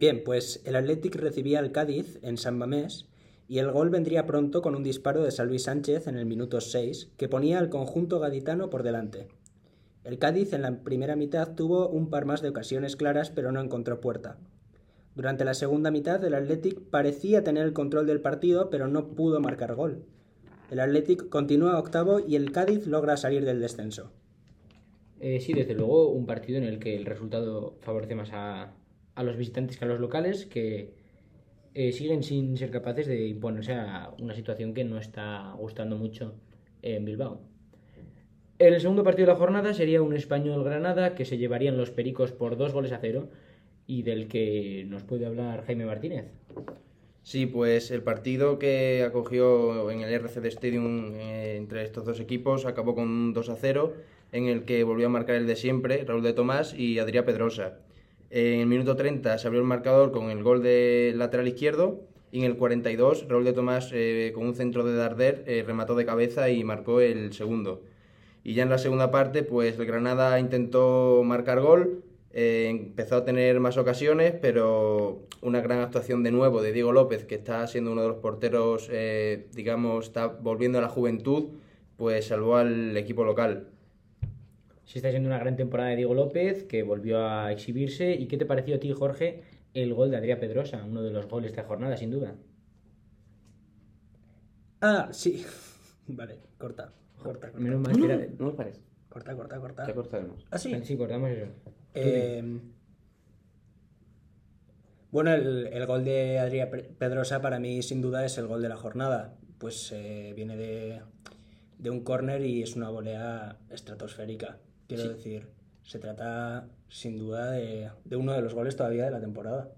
Bien, pues el Athletic recibía al Cádiz en San Mamés y el gol vendría pronto con un disparo de Salvi Sánchez en el minuto 6 que ponía al conjunto gaditano por delante. El Cádiz en la primera mitad tuvo un par más de ocasiones claras pero no encontró puerta. Durante la segunda mitad el Athletic parecía tener el control del partido pero no pudo marcar gol. El Athletic continúa octavo y el Cádiz logra salir del descenso. Eh, sí, desde luego un partido en el que el resultado favorece más a, a los visitantes que a los locales que eh, siguen sin ser capaces de imponerse a una situación que no está gustando mucho en Bilbao. El segundo partido de la jornada sería un español Granada que se llevarían los Pericos por dos goles a cero y del que nos puede hablar Jaime Martínez. Sí, pues el partido que acogió en el RCD Stadium eh, entre estos dos equipos acabó con un 2 a 0 en el que volvió a marcar el de siempre, Raúl de Tomás y Adrián Pedrosa. En el minuto 30 se abrió el marcador con el gol de lateral izquierdo y en el 42 Raúl de Tomás eh, con un centro de Darder eh, remató de cabeza y marcó el segundo. Y ya en la segunda parte pues el Granada intentó marcar gol, eh, empezó a tener más ocasiones, pero una gran actuación de nuevo de Diego López, que está siendo uno de los porteros, digamos, está volviendo a la juventud, pues salvó al equipo local. Sí está siendo una gran temporada de Diego López, que volvió a exhibirse. ¿Y qué te pareció a ti, Jorge, el gol de Adrián Pedrosa? Uno de los goles de esta jornada, sin duda. Ah, sí. Vale, corta. Corta, corta. Menos mal que era de- No me parece. Corta, corta, corta. Ya cortaremos. Ah, sí. Sí, cortamos eso. Eh, bueno, el, el gol de Adrián Pe- Pedrosa para mí sin duda es el gol de la jornada. Pues eh, viene de, de un córner y es una volea estratosférica. Quiero decir, se trata sin duda de, de uno de los goles todavía de la temporada.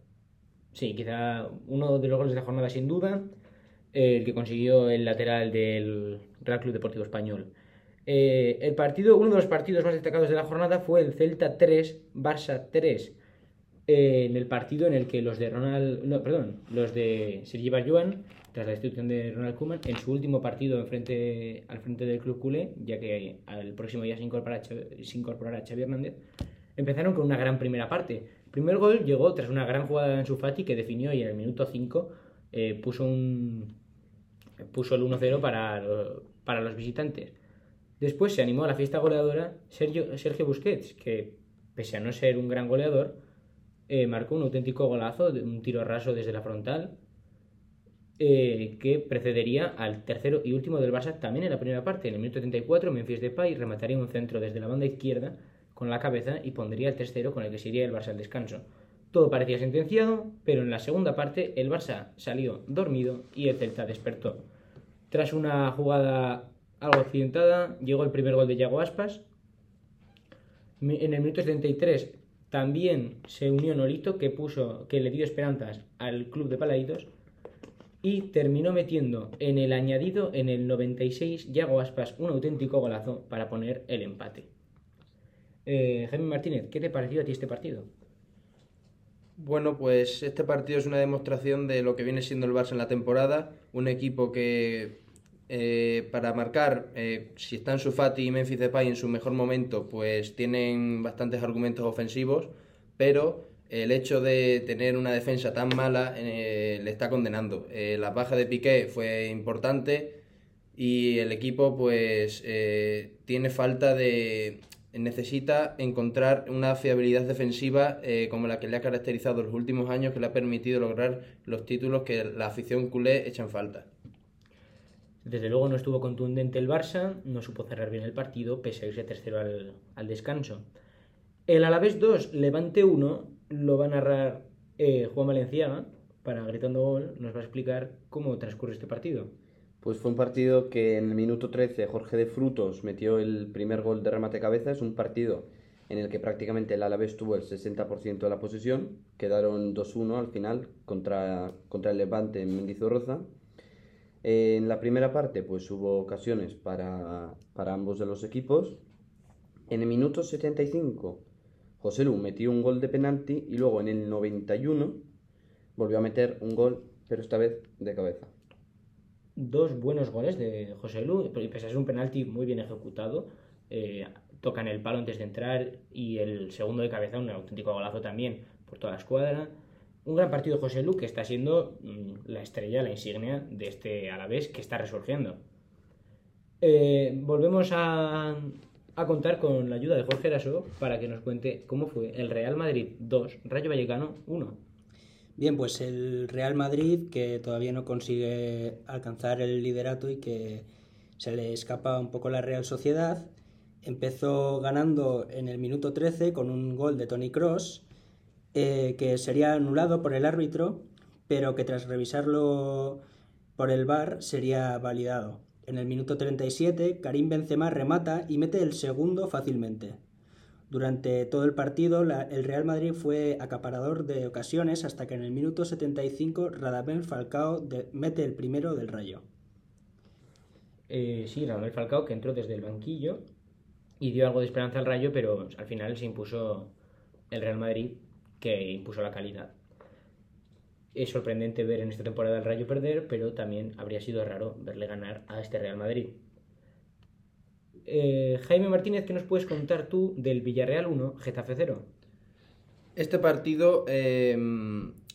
Sí, quizá uno de los goles de la jornada, sin duda, el que consiguió el lateral del Real Club Deportivo Español. Eh, el partido, uno de los partidos más destacados de la jornada fue el Celta 3, Barça 3. eh, en el partido en el que los de Ronald, no, perdón, los de Sergi Barjuan, tras la destitución de Ronald Koeman, en su último partido al frente del club culé, ya que al próximo día se incorporará, se incorporará Xavi Hernández, empezaron con una gran primera parte. El primer gol llegó tras una gran jugada de Ansu Fati que definió y en el minuto 5 eh, puso un puso el 1-0 para, para los visitantes. Después se animó a la fiesta goleadora Sergio, Sergio Busquets, que pese a no ser un gran goleador, eh, marcó un auténtico golazo, un tiro raso desde la frontal, eh, que precedería al tercero y último del Barça también en la primera parte. En el minuto 34, Memphis Depay remataría un centro desde la banda izquierda con la cabeza y pondría el tercero con el que se iría el Barça al descanso. Todo parecía sentenciado, pero en la segunda parte el Barça salió dormido y el Celta despertó. Tras una jugada algo accidentada, llegó el primer gol de Yago Aspas. En el minuto 73 también se unió Nolito, que, puso, que le dio esperanzas al club de Palaitos. Y terminó metiendo en el añadido, en el 96, Yago Aspas un auténtico golazo para poner el empate. Eh, Jaime Martínez, ¿qué te pareció a ti este partido? Bueno, pues este partido es una demostración de lo que viene siendo el Barça en la temporada. Un equipo que eh, para marcar, eh, si están Sufati y Memphis Depay en su mejor momento, pues tienen bastantes argumentos ofensivos, pero el hecho de tener una defensa tan mala eh, le está condenando. Eh, la baja de Piqué fue importante y el equipo pues eh, tiene falta de necesita encontrar una fiabilidad defensiva como la que le ha caracterizado los últimos años que le ha permitido lograr los títulos que la afición culé echa en falta. Desde luego no estuvo contundente el Barça, no supo cerrar bien el partido, pese a irse tercero al, al descanso. El Alavés 2, Levante 1, lo va a narrar eh, Juan Valenciaga, para Gritando Gol, nos va a explicar cómo transcurre este partido. Pues fue un partido que en el minuto 13 Jorge de Frutos metió el primer gol de remate cabeza. Es un partido en el que prácticamente el Alavés tuvo el 60% de la posesión. Quedaron 2-1 al final contra, contra el Levante en Mendizorroza. Eh, en la primera parte pues hubo ocasiones para, para ambos de los equipos. En el minuto 75 José Lu metió un gol de penalti y luego en el 91 volvió a meter un gol, pero esta vez de cabeza. Dos buenos goles de José Lu, pese a ser un penalti muy bien ejecutado, eh, tocan el palo antes de entrar y el segundo de cabeza, un auténtico golazo también por toda la escuadra. Un gran partido de José Lu que está siendo mm, la estrella, la insignia de este Alavés que está resurgiendo. Eh, volvemos a, a contar con la ayuda de Jorge Eraso para que nos cuente cómo fue el Real Madrid 2, Rayo Vallecano 1. Bien, pues el Real Madrid que todavía no consigue alcanzar el liderato y que se le escapa un poco la Real Sociedad, empezó ganando en el minuto 13 con un gol de Tony Cross eh, que sería anulado por el árbitro, pero que tras revisarlo por el VAR sería validado. En el minuto 37, Karim Benzema remata y mete el segundo fácilmente. Durante todo el partido, el Real Madrid fue acaparador de ocasiones hasta que en el minuto 75 Radamel Falcao mete el primero del Rayo. Eh, sí, Radamel Falcao que entró desde el banquillo y dio algo de esperanza al Rayo, pero al final se impuso el Real Madrid, que impuso la calidad. Es sorprendente ver en esta temporada al Rayo perder, pero también habría sido raro verle ganar a este Real Madrid. Eh, Jaime Martínez, ¿qué nos puedes contar tú del Villarreal 1, Getafe 0? Este partido eh,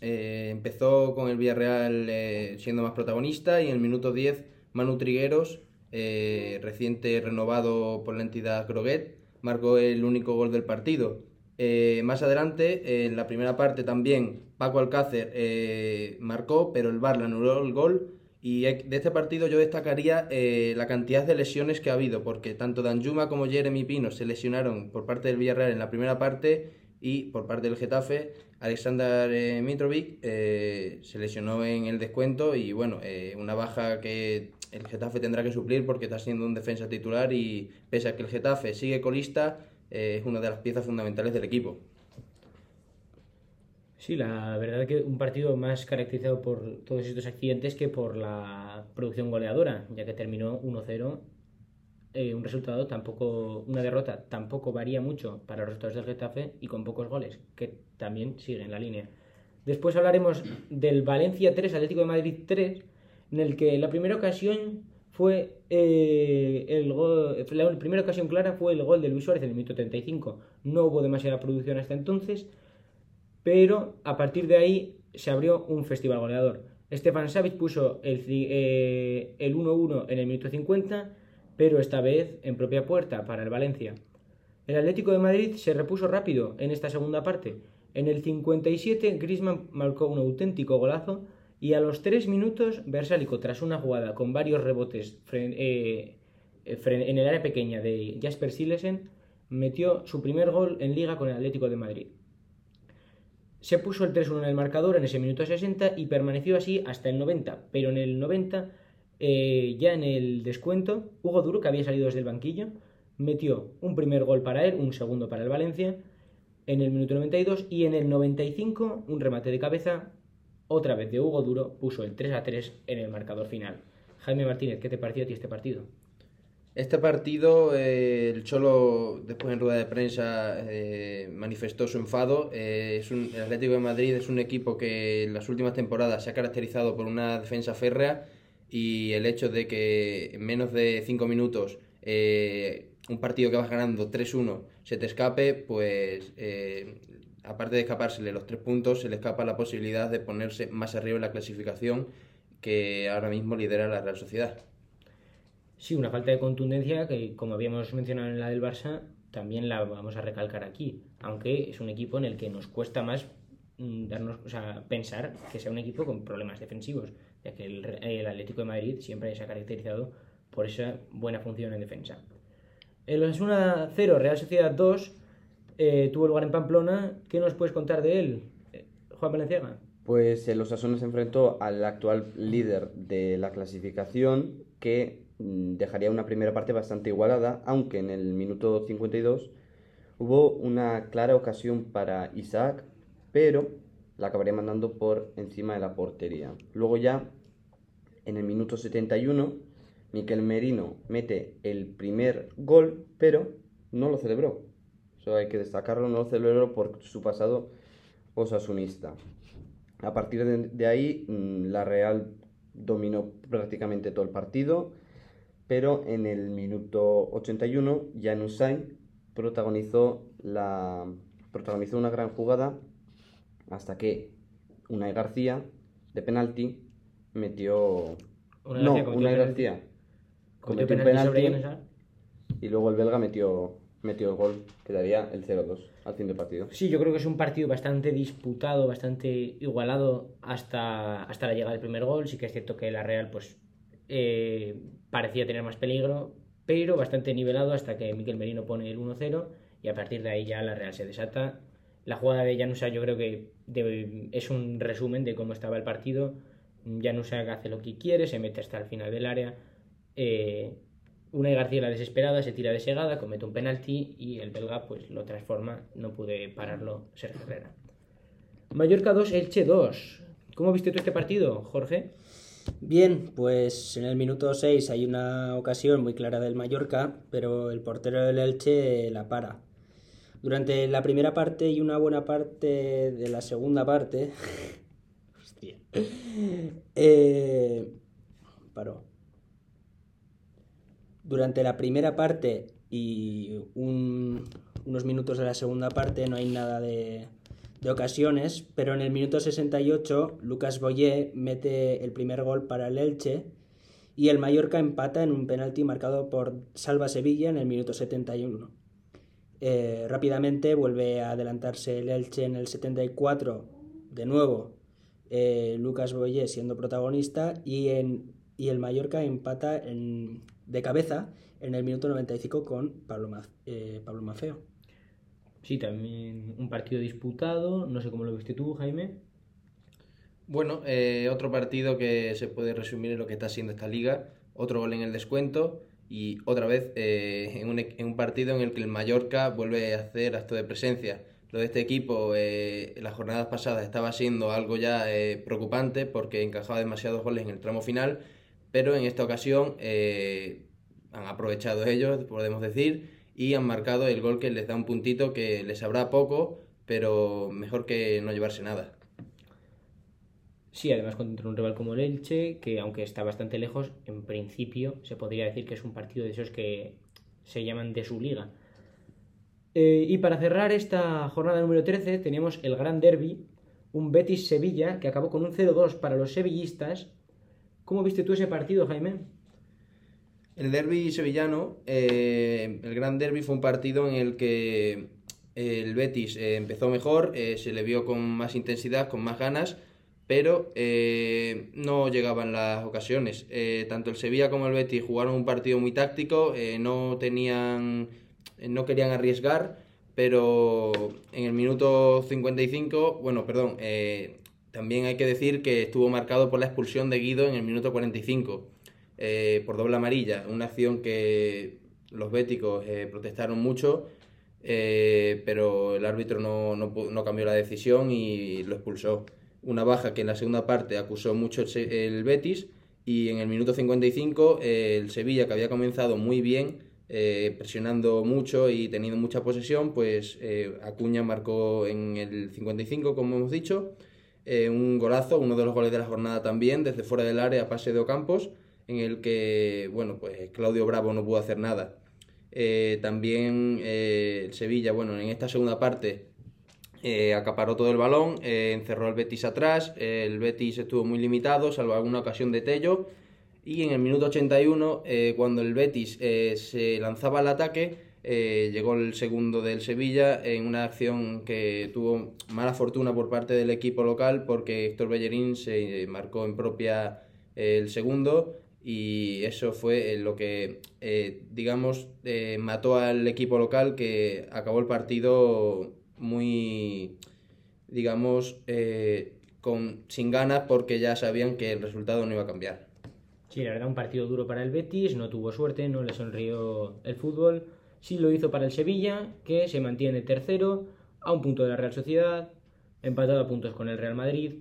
eh, empezó con el Villarreal eh, siendo más protagonista y en el minuto 10 Manu Trigueros, reciente renovado por la entidad Groguet, marcó el único gol del partido. Eh, más adelante, en la primera parte también, Paco Alcácer eh, marcó, pero el VAR le anuló el gol. Y de este partido yo destacaría eh, la cantidad de lesiones que ha habido, porque tanto Danjuma como Jeremy Pino se lesionaron por parte del Villarreal en la primera parte y por parte del Getafe, Alexander Mitrovic se lesionó en el descuento y bueno, una baja que el Getafe tendrá que suplir porque está siendo un defensa titular y pese a que el Getafe sigue colista, es una de las piezas fundamentales del equipo. Sí, la verdad que un partido más caracterizado por todos estos accidentes que por la producción goleadora, ya que terminó 1-0. eh, un resultado tampoco, una derrota tampoco varía mucho para los resultados del Getafe y con pocos goles, que también sigue en la línea. Después hablaremos del Valencia 3, Atlético de Madrid 3, en el que la primera ocasión fue eh, el gol, la primera ocasión clara fue el gol de Luis Suárez en el minuto 35. No hubo demasiada producción hasta entonces, pero a partir de ahí se abrió un festival goleador. Stefan Savic puso el ci- eh, el 1-1 en el minuto 50, pero esta vez en propia puerta para el Valencia. El Atlético de Madrid se repuso rápido en esta segunda parte. En el 57 Griezmann marcó un auténtico golazo y a los 3 minutos Versálico, tras una jugada con varios rebotes eh, eh, en el área pequeña de Jasper Silesen, metió su primer gol en liga con el Atlético de Madrid. Se puso el 3-1 en el marcador en ese minuto 60 y permaneció así hasta el 90, pero en el 90, eh, ya en el descuento, Hugo Duro, que había salido desde el banquillo, metió un primer gol para él, un segundo para el Valencia, en el minuto 92 y en el 95, un remate de cabeza, otra vez de Hugo Duro, puso el 3-3 en el marcador final. Jaime Martínez, ¿qué te pareció a ti este partido? Este partido, eh, el Cholo, después en rueda de prensa, eh, manifestó su enfado. Eh, el Atlético de Madrid es un equipo que en las últimas temporadas se ha caracterizado por una defensa férrea y el hecho de que en menos de 5 minutos un partido que vas ganando 3-1 se te escape, pues aparte de escapársele los tres puntos, se le escapa la posibilidad de ponerse más arriba en la clasificación que ahora mismo lidera la Real Sociedad. Sí, una falta de contundencia que, como habíamos mencionado en la del Barça, también la vamos a recalcar aquí. Aunque es un equipo en el que nos cuesta más mm, darnos, o sea, pensar que sea un equipo con problemas defensivos, ya que el, Atlético de Madrid siempre se ha caracterizado por esa buena función en defensa. El Osasuna 0, Real Sociedad 2, eh, tuvo lugar en Pamplona. ¿Qué nos puedes contar de él, eh, Juan Valenciaga? Pues el Osasuna se enfrentó al actual líder de la clasificación que mm, dejaría una primera parte bastante igualada, aunque en el minuto 52 hubo una clara ocasión para Isaac, pero la acabaría mandando por encima de la portería. Luego ya, en el minuto 71, Miquel Merino mete el primer gol, pero no lo celebró. Eso hay que destacarlo, no celebró por su pasado osasunista. A partir de, ahí, mm, la Real dominó prácticamente todo el partido, pero en el minuto 81, Jan Usain protagonizó, la, protagonizó una gran jugada hasta que Unai García, de penalti, metió... No, Unai. García Cometió un penalti y luego el belga metió, metió el gol, que daría el 0-2 al fin del partido. Sí, yo creo que es un partido bastante disputado, bastante igualado hasta, hasta la llegada del primer gol. Sí que es cierto que la Real pues eh, parecía tener más peligro, pero bastante nivelado hasta que Miquel Merino pone el 1-0 y a partir de ahí ya la Real se desata. La jugada de Janusa yo creo que es un resumen de cómo estaba el partido. Janusa hace lo que quiere, se mete hasta el final del área. Eh, Unai García la desesperada se tira de segada, comete un penalti y el belga pues lo transforma, no pude pararlo Sergio Herrera. Mallorca 2, Elche 2. ¿Cómo viste tú este partido, Jorge? Bien, pues en el minuto 6 hay una ocasión muy clara del Mallorca, pero el portero del Elche la para. Durante la primera parte y una buena parte de la segunda parte. Hostia. Eh, paró. Durante la primera parte y un- unos minutos de la segunda parte no hay nada de, ocasiones, pero en el minuto 68 Lucas Boyé mete el primer gol para el Elche y el Mallorca empata en un penalti marcado por Salva Sevilla en el minuto 71. Eh, rápidamente vuelve a adelantarse el Elche en el 74, de nuevo eh, Lucas Boyé siendo protagonista y, en, y el Mallorca empata en- de cabeza en el minuto 95 con Pablo, Ma- eh, Pablo Mafeo. Sí, también un partido disputado. No sé cómo lo viste tú, Jaime. Bueno, eh, otro partido que se puede resumir en lo que está siendo esta liga. Otro gol en el descuento y otra vez eh, en, un, en un partido en el que el Mallorca vuelve a hacer acto de presencia. Lo de este equipo eh, en las jornadas pasadas estaba siendo algo ya eh, preocupante porque encajaba demasiados goles en el tramo final, pero en esta ocasión eh, han aprovechado ellos, podemos decir, y han marcado el gol que les da un puntito que les sabrá poco, pero mejor que no llevarse nada. Sí, además contra un rival como el Elche, que aunque está bastante lejos, en principio se podría decir que es un partido de esos que se llaman de su liga. Eh, y para cerrar esta jornada número 13 teníamos el Gran Derby, un Betis-Sevilla que acabó con un 0-2 para los sevillistas. ¿Cómo viste tú ese partido, Jaime? El derby sevillano, eh, el gran derby fue un partido en el que eh, el Betis eh, empezó mejor, se le vio con más intensidad, con más ganas, pero no llegaban las ocasiones. Tanto el Sevilla como el Betis jugaron un partido muy táctico, no tenían, no querían arriesgar, pero en el minuto 55, bueno, perdón, eh, también hay que decir que estuvo marcado por la expulsión de Guido en el minuto 45 eh, por doble amarilla, una acción que los béticos eh, protestaron mucho, eh, pero el árbitro no, no cambió la decisión y lo expulsó. Una baja que en la segunda parte acusó mucho el, Betis y en el minuto 55 eh, el Sevilla, que había comenzado muy bien, presionando mucho y teniendo mucha posesión, pues Acuña marcó en el 55, como hemos dicho, eh, un golazo, uno de los goles de la jornada también, desde fuera del área pase de Ocampos, en el que, bueno, pues Claudio Bravo no pudo hacer nada. Eh, también eh, Sevilla, bueno, en esta segunda parte eh, acaparó todo el balón, encerró al Betis atrás, el Betis estuvo muy limitado, salvo alguna ocasión de Tello, y en el minuto 81, eh, cuando el Betis se lanzaba al ataque, eh, llegó el segundo del Sevilla en una acción que tuvo mala fortuna por parte del equipo local porque Héctor Bellerín se marcó en propia eh, el segundo y eso fue eh, lo que, eh, digamos, eh, mató al equipo local que acabó el partido muy, digamos, eh, con, sin ganas porque ya sabían que el resultado no iba a cambiar. Sí, la verdad, un partido duro para el Betis, no tuvo suerte, no le sonrió el fútbol. Sí lo hizo para el Sevilla, que se mantiene tercero, a un punto de la Real Sociedad, empatado a puntos con el Real Madrid.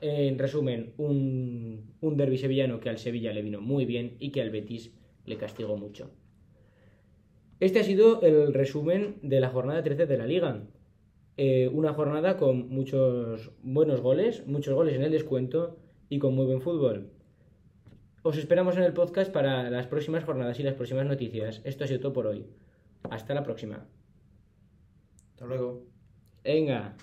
En resumen, un, un derby sevillano que al Sevilla le vino muy bien y que al Betis le castigó mucho. Este ha sido el resumen de la jornada 13 de la Liga. Eh, una jornada con muchos buenos goles, muchos goles en el descuento y con muy buen fútbol. Os esperamos en el podcast para las próximas jornadas y las próximas noticias. Esto ha sido todo por hoy. Hasta la próxima. Hasta luego. Venga.